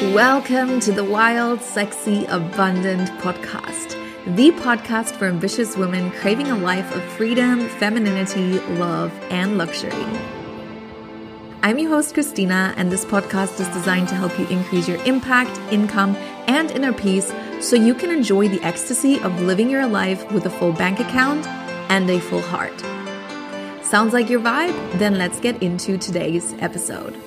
Welcome to the Wild, Sexy, Abundant podcast, the podcast for ambitious women craving a life of freedom, femininity, love, and luxury. I'm your host, Christina, and this podcast is designed to help you increase your impact, income, and inner peace so you can enjoy the ecstasy of living your life with a full bank account and a full heart. Sounds like your vibe? Then let's get into today's episode.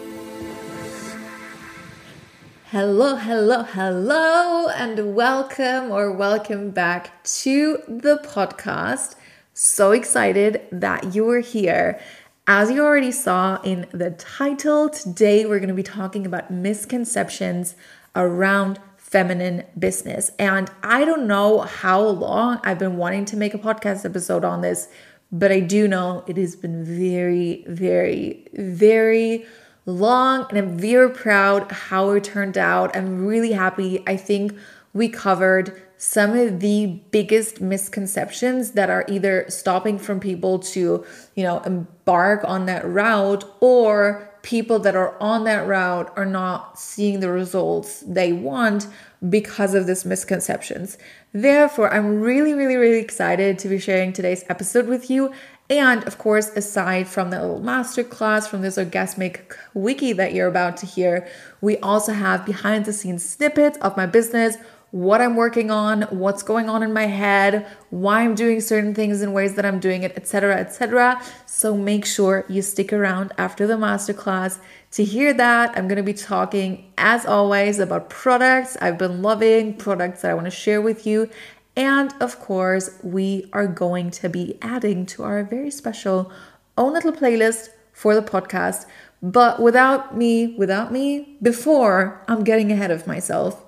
Hello, hello, hello, and welcome or welcome back to the podcast. So excited that you are here. As you already saw in the title, today we're going to be talking about misconceptions around feminine business. And I don't know how long I've been wanting to make a podcast episode on this, but I do know it has been very, very, very long and I'm very proud how it turned out. I'm really happy. I think we covered some of the biggest misconceptions that are either stopping from people to, you know, embark on that route or people that are on that route are not seeing the results they want because of these misconceptions. Therefore, I'm really, really, really excited to be sharing today's episode with you and of course, aside from the little masterclass from this Orgasmic Quickie that you're about to hear, we also have behind the scenes snippets of my business, what I'm working on, what's going on in my head, why I'm doing certain things in ways that I'm doing it, etc., etc. So make sure you stick around after the masterclass to hear that. I'm going to be talking as always about products I've been loving, products that I want to share with you, and of course, we are going to be adding to our very special own little playlist for the podcast. But without me, without me, before I'm getting ahead of myself,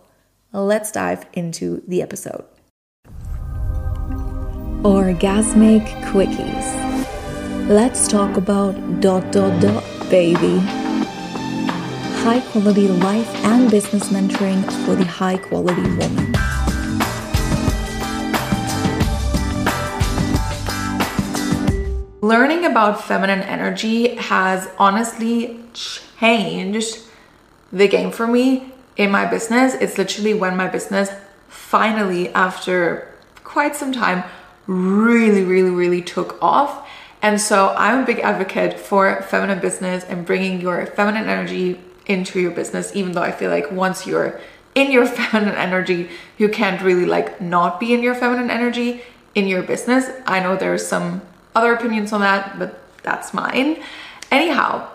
let's dive into the episode. Orgasmic Quickies. Let's talk about dot dot dot, baby. High quality life and business mentoring for the high quality woman. Learning about feminine energy has honestly changed the game for me in my business. It's literally when my business finally, after quite some time, really, really, really took off. And so I'm a big advocate for feminine business and bringing your feminine energy into your business, even though I feel like once you're in your feminine energy, you can't really like not be in your feminine energy in your business. I know there's some other opinions on that, but that's mine. Anyhow,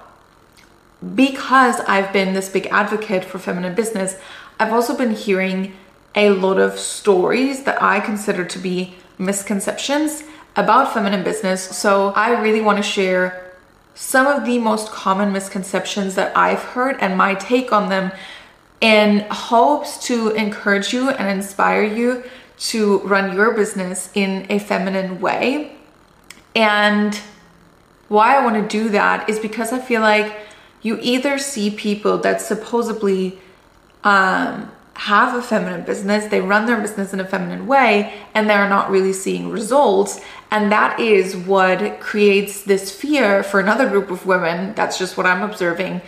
because I've been this big advocate for feminine business, I've also been hearing a lot of stories that I consider to be misconceptions about feminine business. So I really want to share some of the most common misconceptions that I've heard and my take on them in hopes to encourage you and inspire you to run your business in a feminine way. And why I want to do that is because I feel like you either see people that supposedly um, have a feminine business, they run their business in a feminine way, and they're not really seeing results. And that is what creates this fear for another group of women. That's just what I'm observing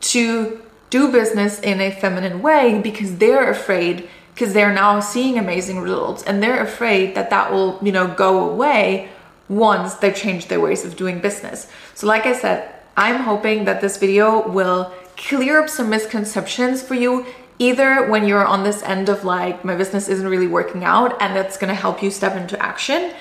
to do business in a feminine way because they're afraid because they're now seeing amazing results and they're afraid that that will, you know, go away once they change their ways of doing business. So like I said, I'm hoping that this video will clear up some misconceptions for you either when you're on this end of like my business isn't really working out and that's going to help you step into action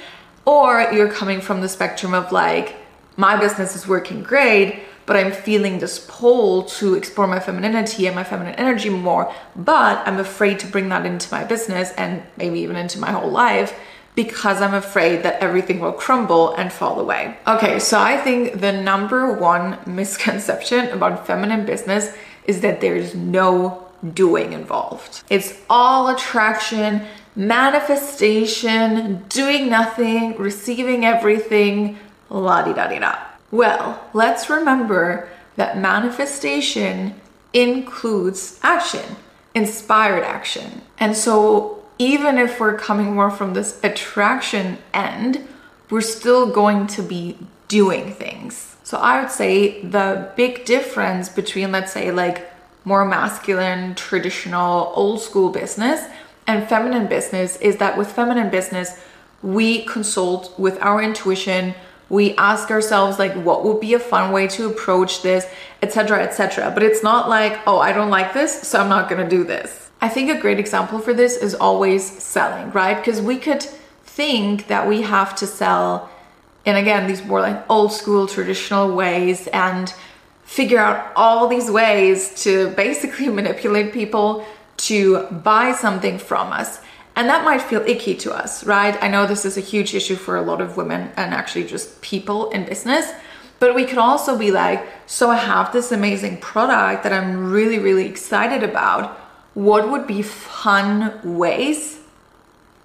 or you're coming from the spectrum of like my business is working great but I'm feeling this pull to explore my femininity and my feminine energy more but I'm afraid to bring that into my business and maybe even into my whole life because I'm afraid that everything will crumble and fall away. Okay, so I think the number one misconception about feminine business is that there's no doing involved. It's all attraction, manifestation, doing nothing, receiving everything, la di da di da. Well, let's remember that manifestation includes action, inspired action. And so even if we're coming more from this attraction end, we're still going to be doing things. So I would say the big difference between, let's say, like more masculine, traditional, old school business. And feminine business is that with feminine business, we consult with our intuition. We ask ourselves, like, what would be a fun way to approach this, etc., etc. But it's not like, oh, I don't like this, so I'm not gonna do this. I think a great example for this is always selling, right? Because we could think that we have to sell and again these more like old school traditional ways and figure out all these ways to basically manipulate people to buy something from us. And that might feel icky to us, right? I know this is a huge issue for a lot of women and actually just people in business. But we could also be like, so I have this amazing product that I'm really, really excited about. What would be fun ways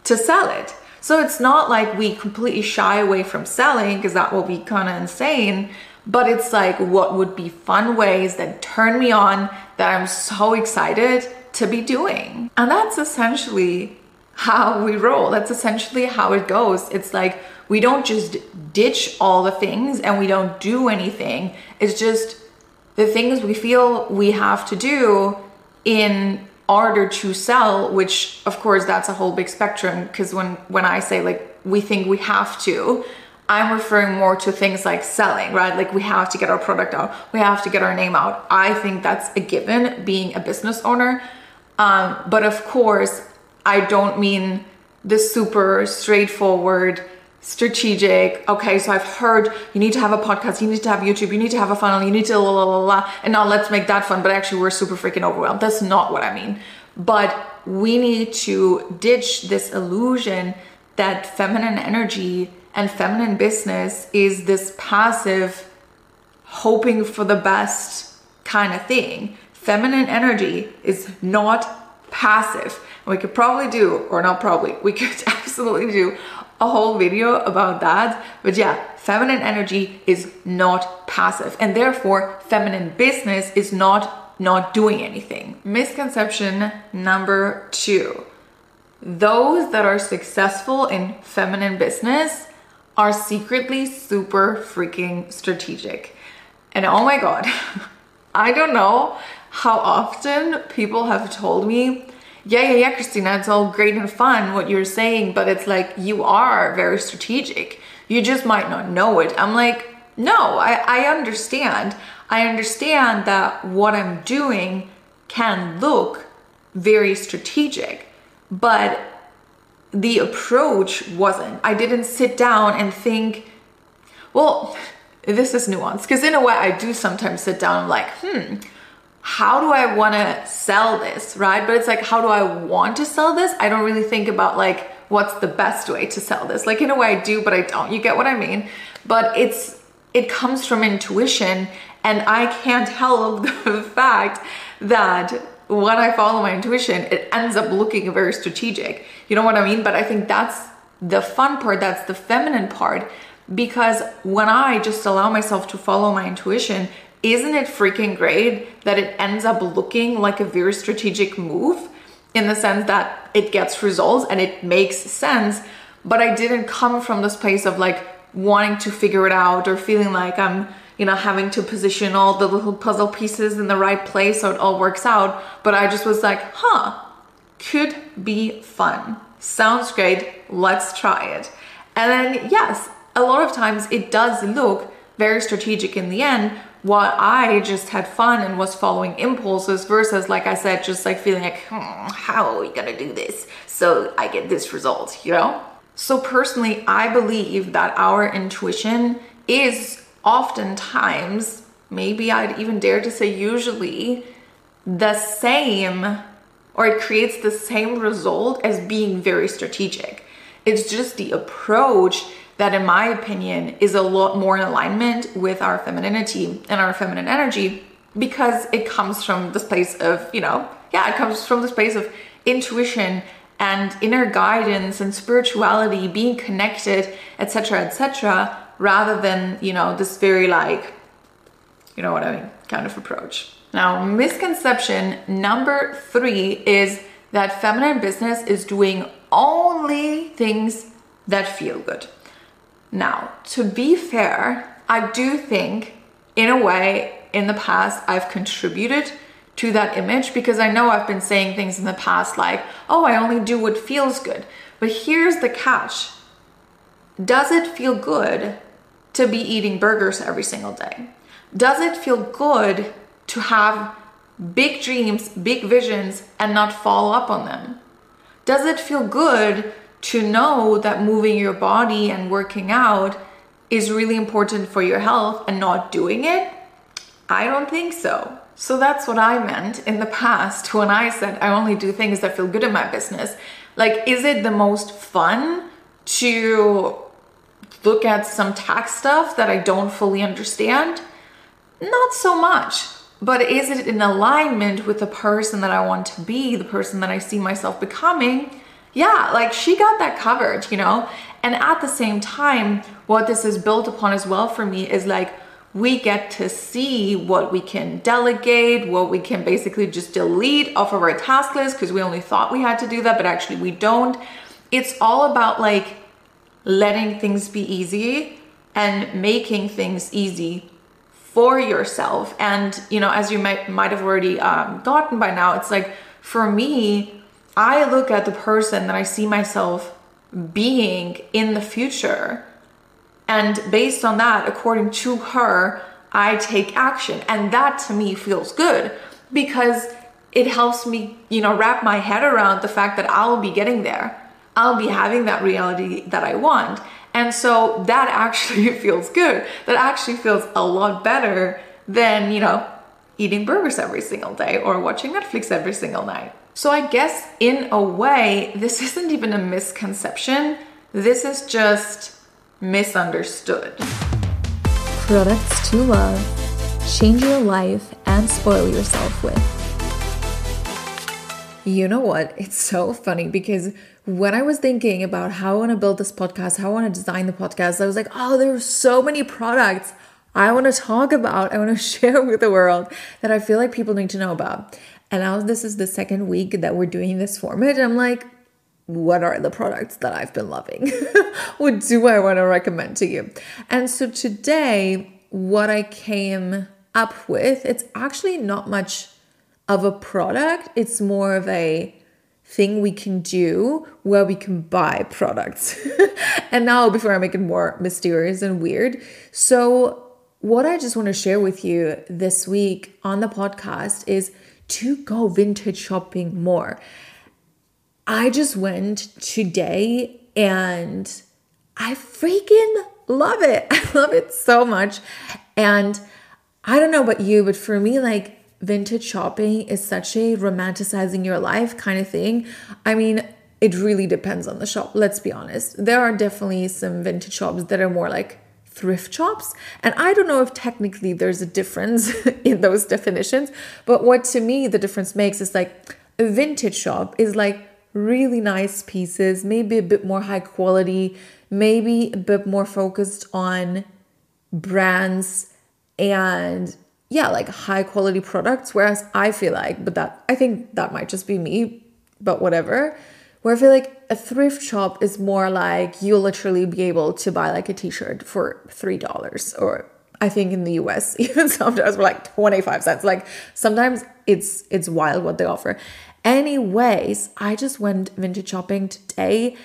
to sell it? So it's not like we completely shy away from selling because that will be kind of insane, but it's like what would be fun ways that turn me on that I'm so excited to be doing. And that's essentially how we roll. That's essentially how it goes. It's like we don't just ditch all the things and we don't do anything. It's just the things we feel we have to do in order to sell, which of course that's a whole big spectrum because when when I say like we think we have to, I'm referring more to things like selling, right? Like we have to get our product out, we have to get our name out. I think that's a given being a business owner. Um, but of course, I don't mean the super straightforward strategic. Okay, so I've heard you need to have a podcast, you need to have YouTube, you need to have a funnel, you need to la la la la, and now let's make that fun. But actually, we're super freaking overwhelmed. That's not what I mean. But we need to ditch this illusion that feminine energy and feminine business is this passive, hoping for the best kind of thing. Feminine energy is not passive. We could probably do, or not probably, we could absolutely do a whole video about that. But yeah, feminine energy is not passive, and therefore, feminine business is not not doing anything. Misconception number two those that are successful in feminine business are secretly super freaking strategic. And oh my god, I don't know how often people have told me, yeah, yeah, yeah, Christina, it's all great and fun what you're saying, but it's like you are very strategic. You just might not know it. I'm like, no, I, I understand. I understand that what I'm doing can look very strategic, but the approach wasn't. I didn't sit down and think, well, this is nuanced because in a way I do sometimes sit down and like, hmm, how do I want to sell this, right? But it's like, how do I want to sell this? I don't really think about like what's the best way to sell this. Like in a way I do, but I don't. You get what I mean? But it's it comes from intuition and I can't help the fact that when I follow my intuition, it ends up looking very strategic. You know what I mean? But I think that's the fun part, that's the feminine part. Because when I just allow myself to follow my intuition, isn't it freaking great that it ends up looking like a very strategic move in the sense that it gets results and it makes sense? But I didn't come from this place of like wanting to figure it out or feeling like I'm you know, having to position all the little puzzle pieces in the right place so it all works out. But I just was like, huh, could be fun. Sounds great. Let's try it. And then, yes, a lot of times it does look very strategic in the end, while I just had fun and was following impulses versus, like I said, just like feeling like, hmm, how are we gonna do this so I get this result, you know? So, personally, I believe that our intuition is oftentimes, maybe I'd even dare to say usually, the same or it creates the same result as being very strategic. It's just the approach that, in my opinion, is a lot more in alignment with our femininity and our feminine energy because it comes from this place of, you know, yeah, it comes from this place of intuition and inner guidance and spirituality, being connected, etc., etc rather than, you know, this very like, you know what I mean, kind of approach. Now, misconception number three is that feminine business is doing only things that feel good. Now, to be fair, I do think in a way in the past I've contributed to that image because I know I've been saying things in the past like, oh, I only do what feels good. But here's the catch Does it feel good to be eating burgers every single day? Does it feel good to have big dreams, big visions, and not follow up on them? Does it feel good to know that moving your body and working out is really important for your health and not doing it? I don't think so. So that's what I meant in the past when I said I only do things that feel good in my business. Like, is it the most fun to look at some tax stuff that I don't fully understand? Not so much. But is it in alignment with the person that I want to be, the person that I see myself becoming? Yeah, like she got that covered, you know? And at the same time, what this is built upon as well for me is like, we get to see what we can delegate, what we can basically just delete off of our task list because we only thought we had to do that, but actually we don't. It's all about like letting things be easy and making things easy for yourself. And, you know, as you might, might have already um, gotten by now, it's like for me, I look at the person that I see myself being in the future and based on that, according to her, I take action. And that to me feels good because it helps me, you know, wrap my head around the fact that I'll be getting there. I'll be having that reality that I want. And so that actually feels good. That actually feels a lot better than, you know, eating burgers every single day or watching Netflix every single night. So I guess in a way, this isn't even a misconception. This is just misunderstood. Products to love, change your life, and spoil yourself with. You know what? It's so funny because when I was thinking about how I want to build this podcast, how I want to design the podcast, I was like, oh, there are so many products I want to talk about, I want to share with the world that I feel like people need to know about. And now this is the second week that we're doing this format. I'm like, what are the products that I've been loving? what do I want to recommend to you? And so today, what I came up with, it's actually not much of a product, it's more of a thing we can do where we can buy products. and now, before I make it more mysterious and weird, so what I just want to share with you this week on the podcast is to go vintage shopping more. I just went today and I freaking love it. I love it so much. And I don't know about you, but for me, like vintage shopping is such a romanticizing your life kind of thing. I mean, it really depends on the shop, let's be honest. There are definitely some vintage shops that are more like thrift shops. And I don't know if technically there's a difference in those definitions, but what to me the difference makes is like a vintage shop is like really nice pieces, maybe a bit more high quality, maybe a bit more focused on brands and yeah, like high quality products. Whereas I feel like, but that I think that might just be me, but whatever. Where I feel like a thrift shop is more like you'll literally be able to buy like a t shirt for $3 or I think in the US even sometimes for like 25 cents. Like sometimes it's it's wild what they offer. Anyways, I just went vintage shopping today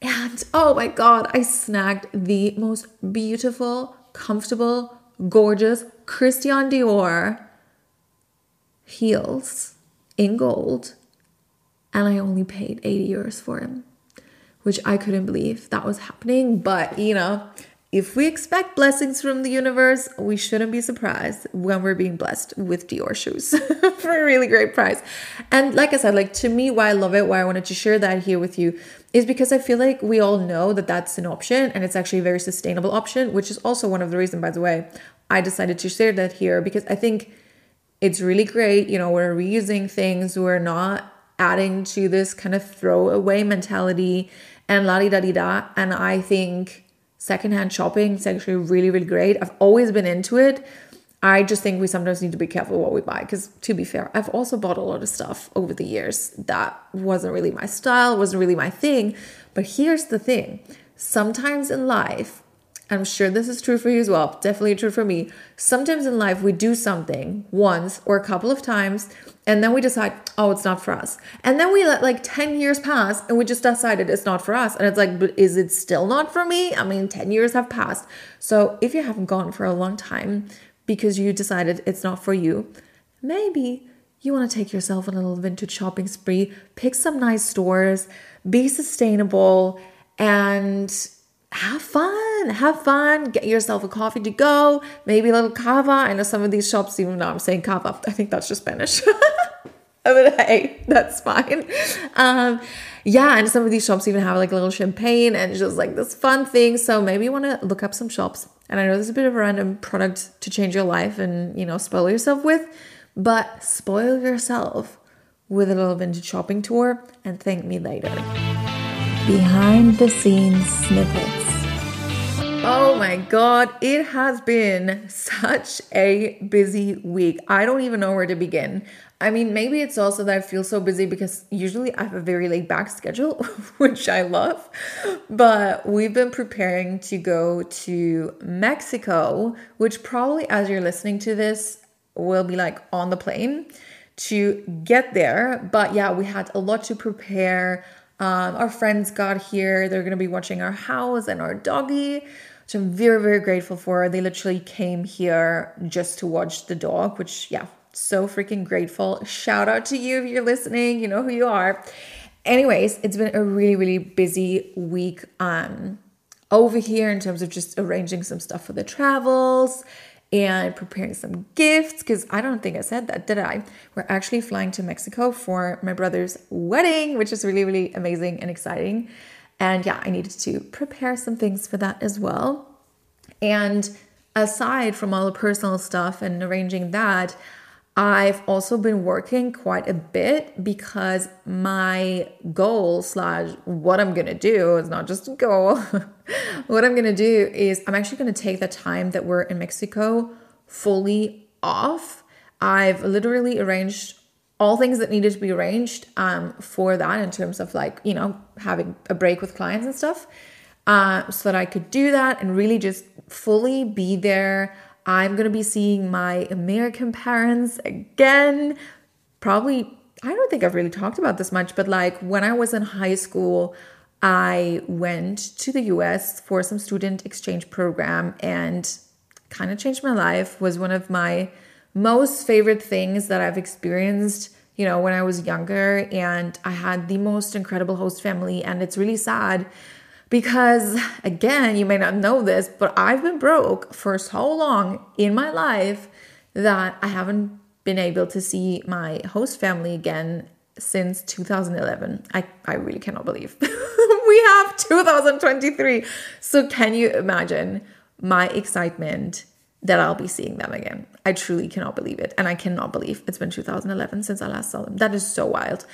and oh my god, I snagged the most beautiful, comfortable, gorgeous Christian Dior heels in gold and I only paid 80 euros for him, which I couldn't believe that was happening, but you know, if we expect blessings from the universe, we shouldn't be surprised when we're being blessed with Dior shoes for a really great price. And like I said, like to me, why I love it, why I wanted to share that here with you is because I feel like we all know that that's an option and it's actually a very sustainable option, which is also one of the reasons, by the way, I decided to share that here because I think it's really great. You know, we're reusing things, we're not adding to this kind of throwaway mentality and la di da di da. And I think secondhand shopping is actually really, really great. I've always been into it. I just think we sometimes need to be careful what we buy because, to be fair, I've also bought a lot of stuff over the years that wasn't really my style, wasn't really my thing. But here's the thing sometimes in life, I'm sure this is true for you as well, definitely true for me. Sometimes in life, we do something once or a couple of times, and then we decide, oh, it's not for us. And then we let like 10 years pass and we just decided it's not for us. And it's like, but is it still not for me? I mean, 10 years have passed. So if you haven't gone for a long time because you decided it's not for you, maybe you want to take yourself on a little vintage shopping spree, pick some nice stores, be sustainable, and have fun. Have fun. Get yourself a coffee to go, maybe a little cava. I know some of these shops, even though I'm saying cava, I think that's just Spanish. but hey, that's fine. Um, yeah, and some of these shops even have like a little champagne and just like this fun thing. So maybe you want to look up some shops. And I know there's a bit of a random product to change your life and you know spoil yourself with, but spoil yourself with a little vintage shopping tour and thank me later. Behind the scenes snippets. Oh my God, it has been such a busy week. I don't even know where to begin. I mean, maybe it's also that I feel so busy because usually I have a very laid back schedule, which I love. But we've been preparing to go to Mexico, which probably as you're listening to this will be like on the plane to get there. But yeah, we had a lot to prepare. Um, our friends got here. They're going to be watching our house and our doggy which I'm very, very grateful for. They literally came here just to watch the dog, which, yeah, so freaking grateful. Shout out to you if you're listening, you know who you are. Anyways, it's been a really, really busy week um, over here in terms of just arranging some stuff for the travels and preparing some gifts because I don't think I said that, did I? We're actually flying to Mexico for my brother's wedding, which is really, really amazing and exciting. And yeah, I needed to prepare some things for that as well. And aside from all the personal stuff and arranging that, I've also been working quite a bit because my goal slash what I'm gonna do is not just a goal. what I'm gonna do is I'm actually gonna take the time that we're in Mexico fully off. I've literally arranged all things that needed to be arranged um, for that in terms of like, you know, having a break with clients and stuff. Uh, so that I could do that and really just fully be there. I'm going to be seeing my American parents again. Probably, I don't think I've really talked about this much, but like when I was in high school, I went to the US for some student exchange program and kind of changed my life. Was one of my most favorite things that I've experienced, you know, when I was younger. And I had the most incredible host family. And it's really sad because, again, you may not know this, but I've been broke for so long in my life that I haven't been able to see my host family again since 2011. I, I really cannot believe we have 2023. So, can you imagine my excitement that I'll be seeing them again. I truly cannot believe it. And I cannot believe it's been 2011 since I last saw them. That is so wild.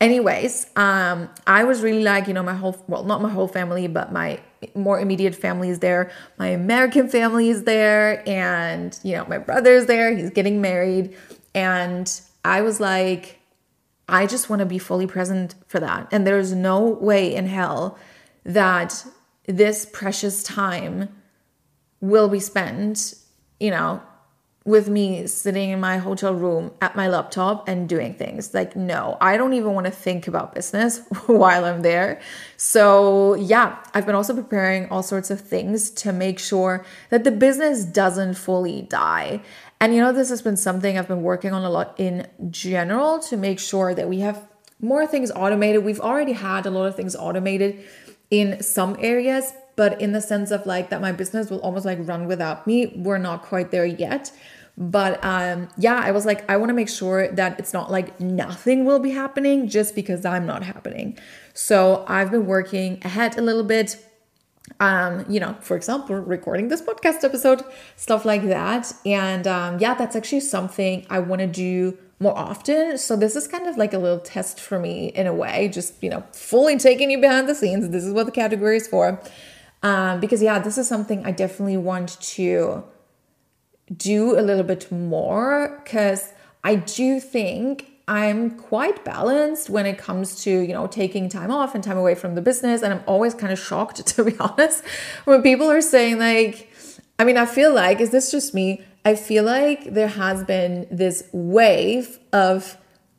Anyways, um, I was really like, you know, my whole, well, not my whole family, but my more immediate family is there. My American family is there. And, you know, my brother's there. He's getting married. And I was like, I just want to be fully present for that. And there's no way in hell that this precious time will be spent you know, with me sitting in my hotel room at my laptop and doing things. Like, no, I don't even want to think about business while I'm there. So, yeah, I've been also preparing all sorts of things to make sure that the business doesn't fully die. And, you know, this has been something I've been working on a lot in general to make sure that we have more things automated. We've already had a lot of things automated in some areas, but in the sense of like that my business will almost like run without me we're not quite there yet. But um yeah i was like i want to make sure that it's not like nothing will be happening just because i'm not happening. So i've been working ahead a little bit um you know for example recording this podcast episode stuff like that. And um yeah that's actually something i want to do more often. So this is kind of like a little test for me in a way just you know fully taking you behind the scenes. This is what the category is for um, because, yeah, this is something I definitely want to do a little bit more because I do think I'm quite balanced when it comes to, you know, taking time off and time away from the business. And I'm always kind of shocked, to be honest, when people are saying, like, I mean, I feel like, is this just me? I feel like there has been this wave of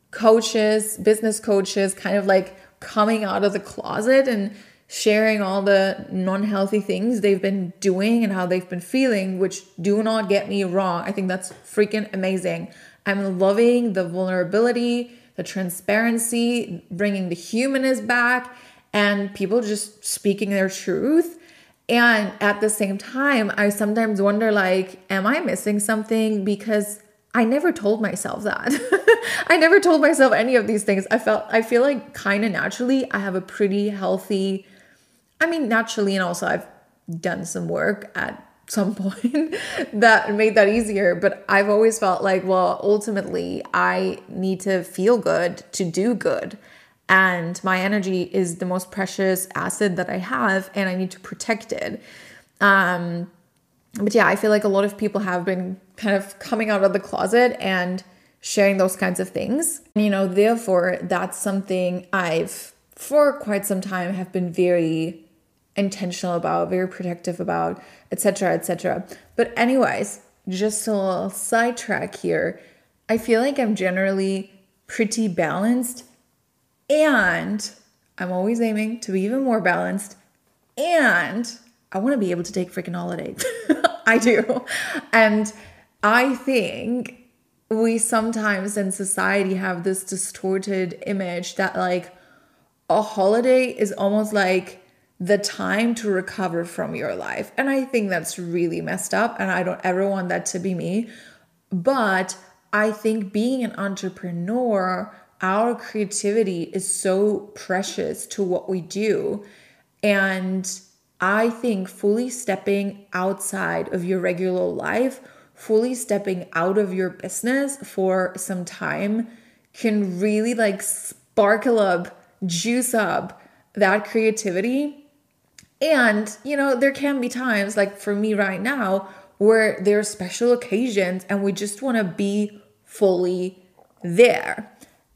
coaches, business coaches, kind of like coming out of the closet and sharing all the non healthy things they've been doing and how they've been feeling, which do not get me wrong. I think that's freaking amazing. I'm loving the vulnerability, the transparency, bringing the humanness back, and people just speaking their truth. And at the same time, I sometimes wonder like, am I missing something? Because I never told myself that. I never told myself any of these things. I felt I feel like kind of naturally I have a pretty healthy I mean naturally and also I've done some work at some point that made that easier. But I've always felt like, well, ultimately, I need to feel good to do good. And my energy is the most precious asset that I have, and I need to protect it. Um, but yeah, I feel like a lot of people have been kind of coming out of the closet and sharing those kinds of things. You know, therefore, that's something I've for quite some time have been very intentional about, very protective about, etc., etc. But anyways, just a little sidetrack here. I feel like I'm generally pretty balanced and I'm always aiming to be even more balanced and I want to be able to take freaking holiday. I do. And I think we sometimes in society have this distorted image that like a holiday is almost like the time to recover from your life. And I think that's really messed up. And I don't ever want that to be me. But I think being an entrepreneur, our creativity is so precious to what we do. And I think fully stepping outside of your regular life, fully stepping out of your business for some time can really like sparkle up, juice up that creativity and, you know, there can be times, like for me right now, where there are special occasions and we just want to be fully there.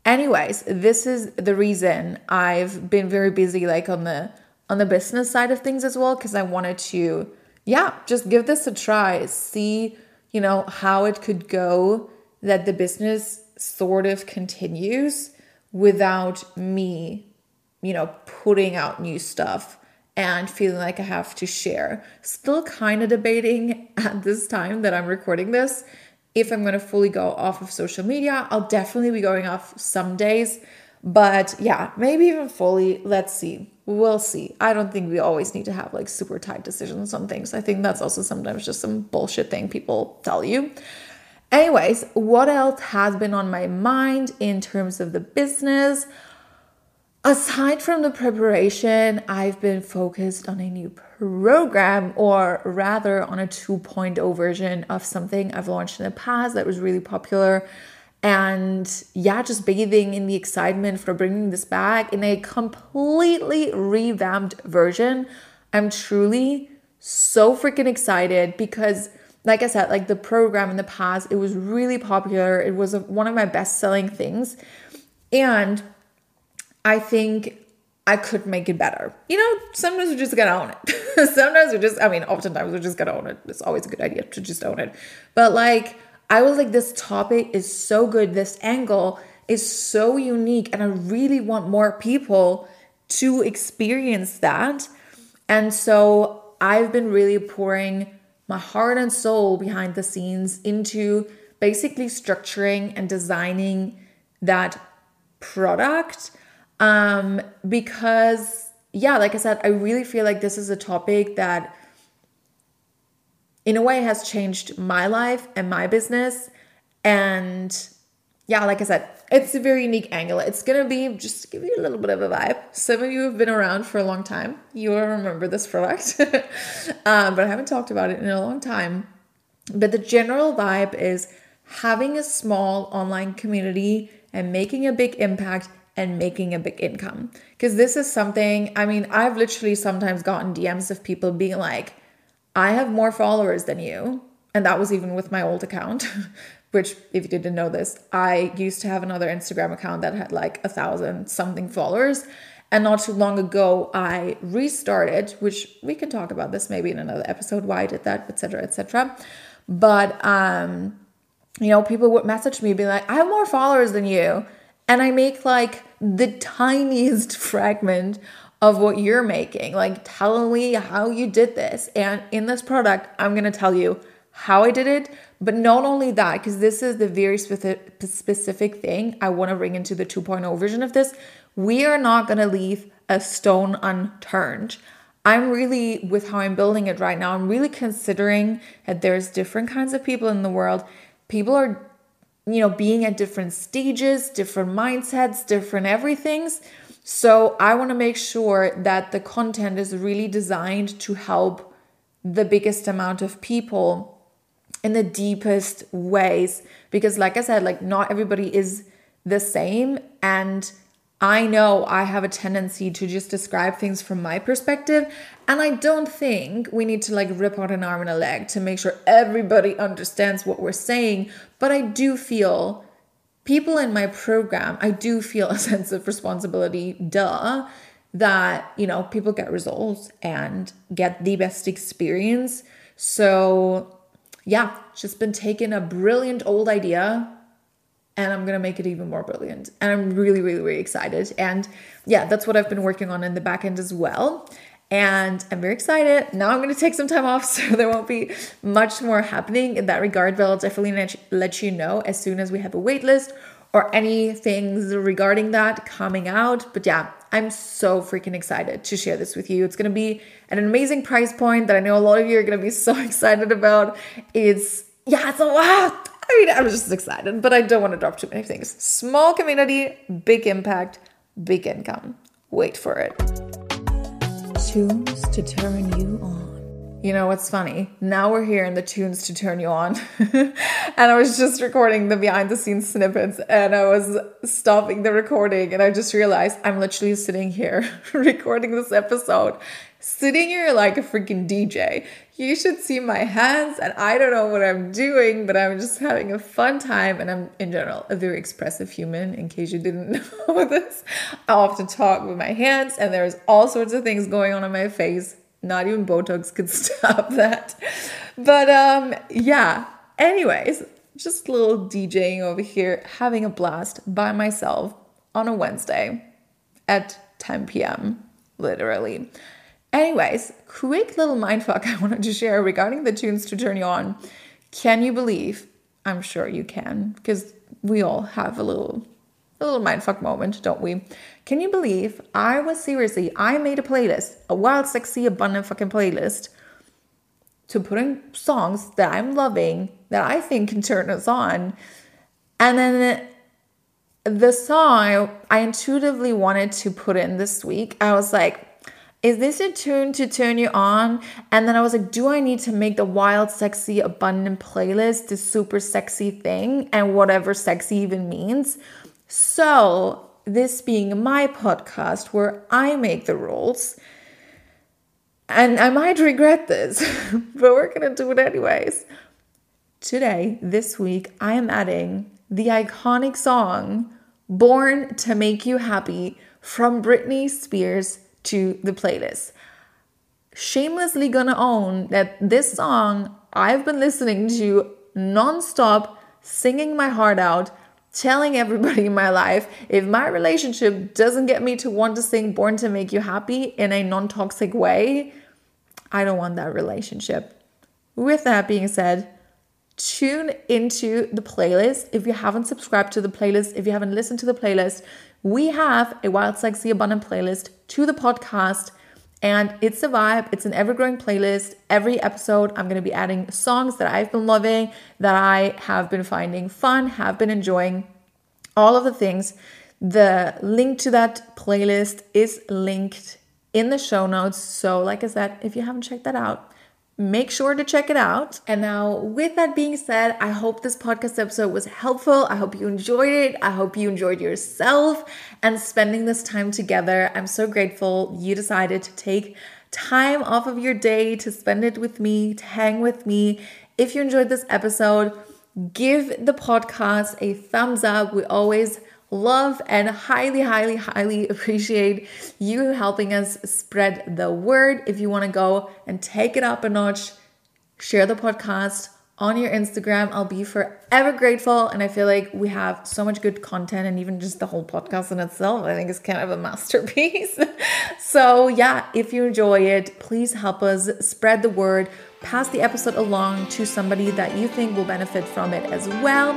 Anyways, this is the reason I've been very busy like on the on the business side of things as well because I wanted to yeah, just give this a try, see, you know, how it could go that the business sort of continues without me, you know, putting out new stuff and feeling like I have to share. Still kind of debating at this time that I'm recording this if I'm going to fully go off of social media. I'll definitely be going off some days, but yeah, maybe even fully. Let's see. We'll see. I don't think we always need to have like super tight decisions on things. I think that's also sometimes just some bullshit thing people tell you. Anyways, what else has been on my mind in terms of the business? Aside from the preparation, I've been focused on a new program, or rather on a 2.0 version of something I've launched in the past that was really popular. And yeah, just bathing in the excitement for bringing this back in a completely revamped version. I'm truly so freaking excited because, like I said, like the program in the past, it was really popular. It was one of my best selling things. And I think I could make it better. You know, sometimes we just gotta own it. sometimes we just, I mean, oftentimes we just gotta own it. It's always a good idea to just own it. But like, I was like, this topic is so good. This angle is so unique. And I really want more people to experience that. And so I've been really pouring my heart and soul behind the scenes into basically structuring and designing that product um, because, yeah, like I said, I really feel like this is a topic that, in a way, has changed my life and my business. And yeah, like I said, it's a very unique angle. It's gonna be just to give you a little bit of a vibe. Some of you have been around for a long time. You will remember this product, um, but I haven't talked about it in a long time. But the general vibe is having a small online community and making a big impact and making a big income. Because this is something, I mean, I've literally sometimes gotten DMs of people being like, I have more followers than you. And that was even with my old account. which if you didn't know this, I used to have another Instagram account that had like a thousand something followers. And not too long ago, I restarted, which we can talk about this maybe in another episode, why I did that, etc., etc. But um, you know, people would message me, be like, I have more followers than you. And I make like the tiniest fragment of what you're making. Like, tell me how you did this. And in this product, I'm gonna tell you how I did it. But not only that, because this is the very specific, specific thing I want to bring into the 2.0 version of this. We are not to leave a stone unturned. I'm really, with how I'm building it right now, I'm really considering that there's different kinds of people in the world. People are, you know, being at different stages, different mindsets, different everythings. So I want to make sure that the content is really designed to help the biggest amount of people in the deepest ways because like i said like not everybody is the same and i know i have a tendency to just describe things from my perspective and i don't think we need to like rip out an arm and a leg to make sure everybody understands what we're saying but i do feel people in my program i do feel a sense of responsibility duh that you know people get results and get the best experience. So yeah, just been taking a brilliant old idea and I'm gonna make it even more brilliant. And I'm really, really, really excited. And yeah, that's what I've been working on in the back end as well. And I'm very excited. Now I'm gonna take some time off, so there won't be much more happening in that regard, but I'll definitely let you know as soon as we have a waitlist or any things regarding that coming out. But yeah, I'm so freaking excited to share this with you. It's gonna be an amazing price point that I know a lot of you are gonna be so excited about. It's yeah, it's a lot. I mean, I'm just excited, but I don't want to drop too many things. Small community, big impact, big income. Wait for it. Tunes to turn you on. You know what's funny? Now we're here in the tunes to turn you on. and I was just recording the behind the scenes snippets and I was stopping the recording and I just realized I'm literally sitting here recording this episode, sitting here like a freaking DJ. You should see my hands and I don't know what I'm doing, but I'm just having a fun time and I'm in general a very expressive human in case you didn't know this. I often talk with my hands and there's all sorts of things going on in my face not even Botox could stop that. But um, yeah. Anyways, just a little DJing over here, having a blast by myself on a Wednesday at 10 p.m. Literally. Anyways, quick little mindfuck I wanted to share regarding the tunes to turn you on. Can you believe? I'm sure you can, because we all have a little a little mindfuck moment, don't we? Can you believe I was seriously, I made a playlist, a wild, sexy, abundant fucking playlist to put in songs that I'm loving, that I think can turn us on. And then the song I intuitively wanted to put in this week, I was like, is this a tune to turn you on? And then I was like, do I need to make the wild, sexy, abundant playlist the super sexy thing and whatever sexy even means? So, this being my podcast where I make the rules, and I might regret this, but we're gonna do it anyways. Today, this week, I am adding the iconic song Born to Make You Happy from Britney Spears to the playlist. Shamelessly gonna own that this song I've been listening to nonstop, singing my heart out telling everybody in my life if my relationship doesn't get me to want to sing Born to Make You Happy in a non toxic way, I don't want that relationship. With that being said, tune into the playlist. If you haven't subscribed to the playlist, if you haven't listened to the playlist, we have a Wild Sexy Abundant playlist to the podcast and it's a vibe, it's an ever growing playlist. Every episode, I'm going to be adding songs that I've been loving, that I have been finding fun, have been enjoying, all of the things. The link to that playlist is linked in the show notes. So, like I said, if you haven't checked that out, make sure to check it out. And now, with that being said, I hope this podcast episode was helpful. I hope you enjoyed it. I hope you enjoyed yourself and spending this time together. I'm so grateful you decided to take time off of your day to spend it with me, to hang with me. If you enjoyed this episode, give the podcast a thumbs up. We always love and highly, highly, highly appreciate you helping us spread the word. If you want to go and take it up a notch, share the podcast on your Instagram. I'll be forever grateful. And I feel like we have so much good content, and even just the whole podcast in itself, I think is kind of a masterpiece. so, yeah, if you enjoy it, please help us spread the word, pass the episode along to somebody that you think will benefit from it as well.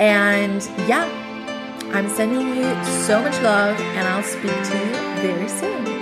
And yeah, I'm sending you so much love, and I'll speak to you very soon.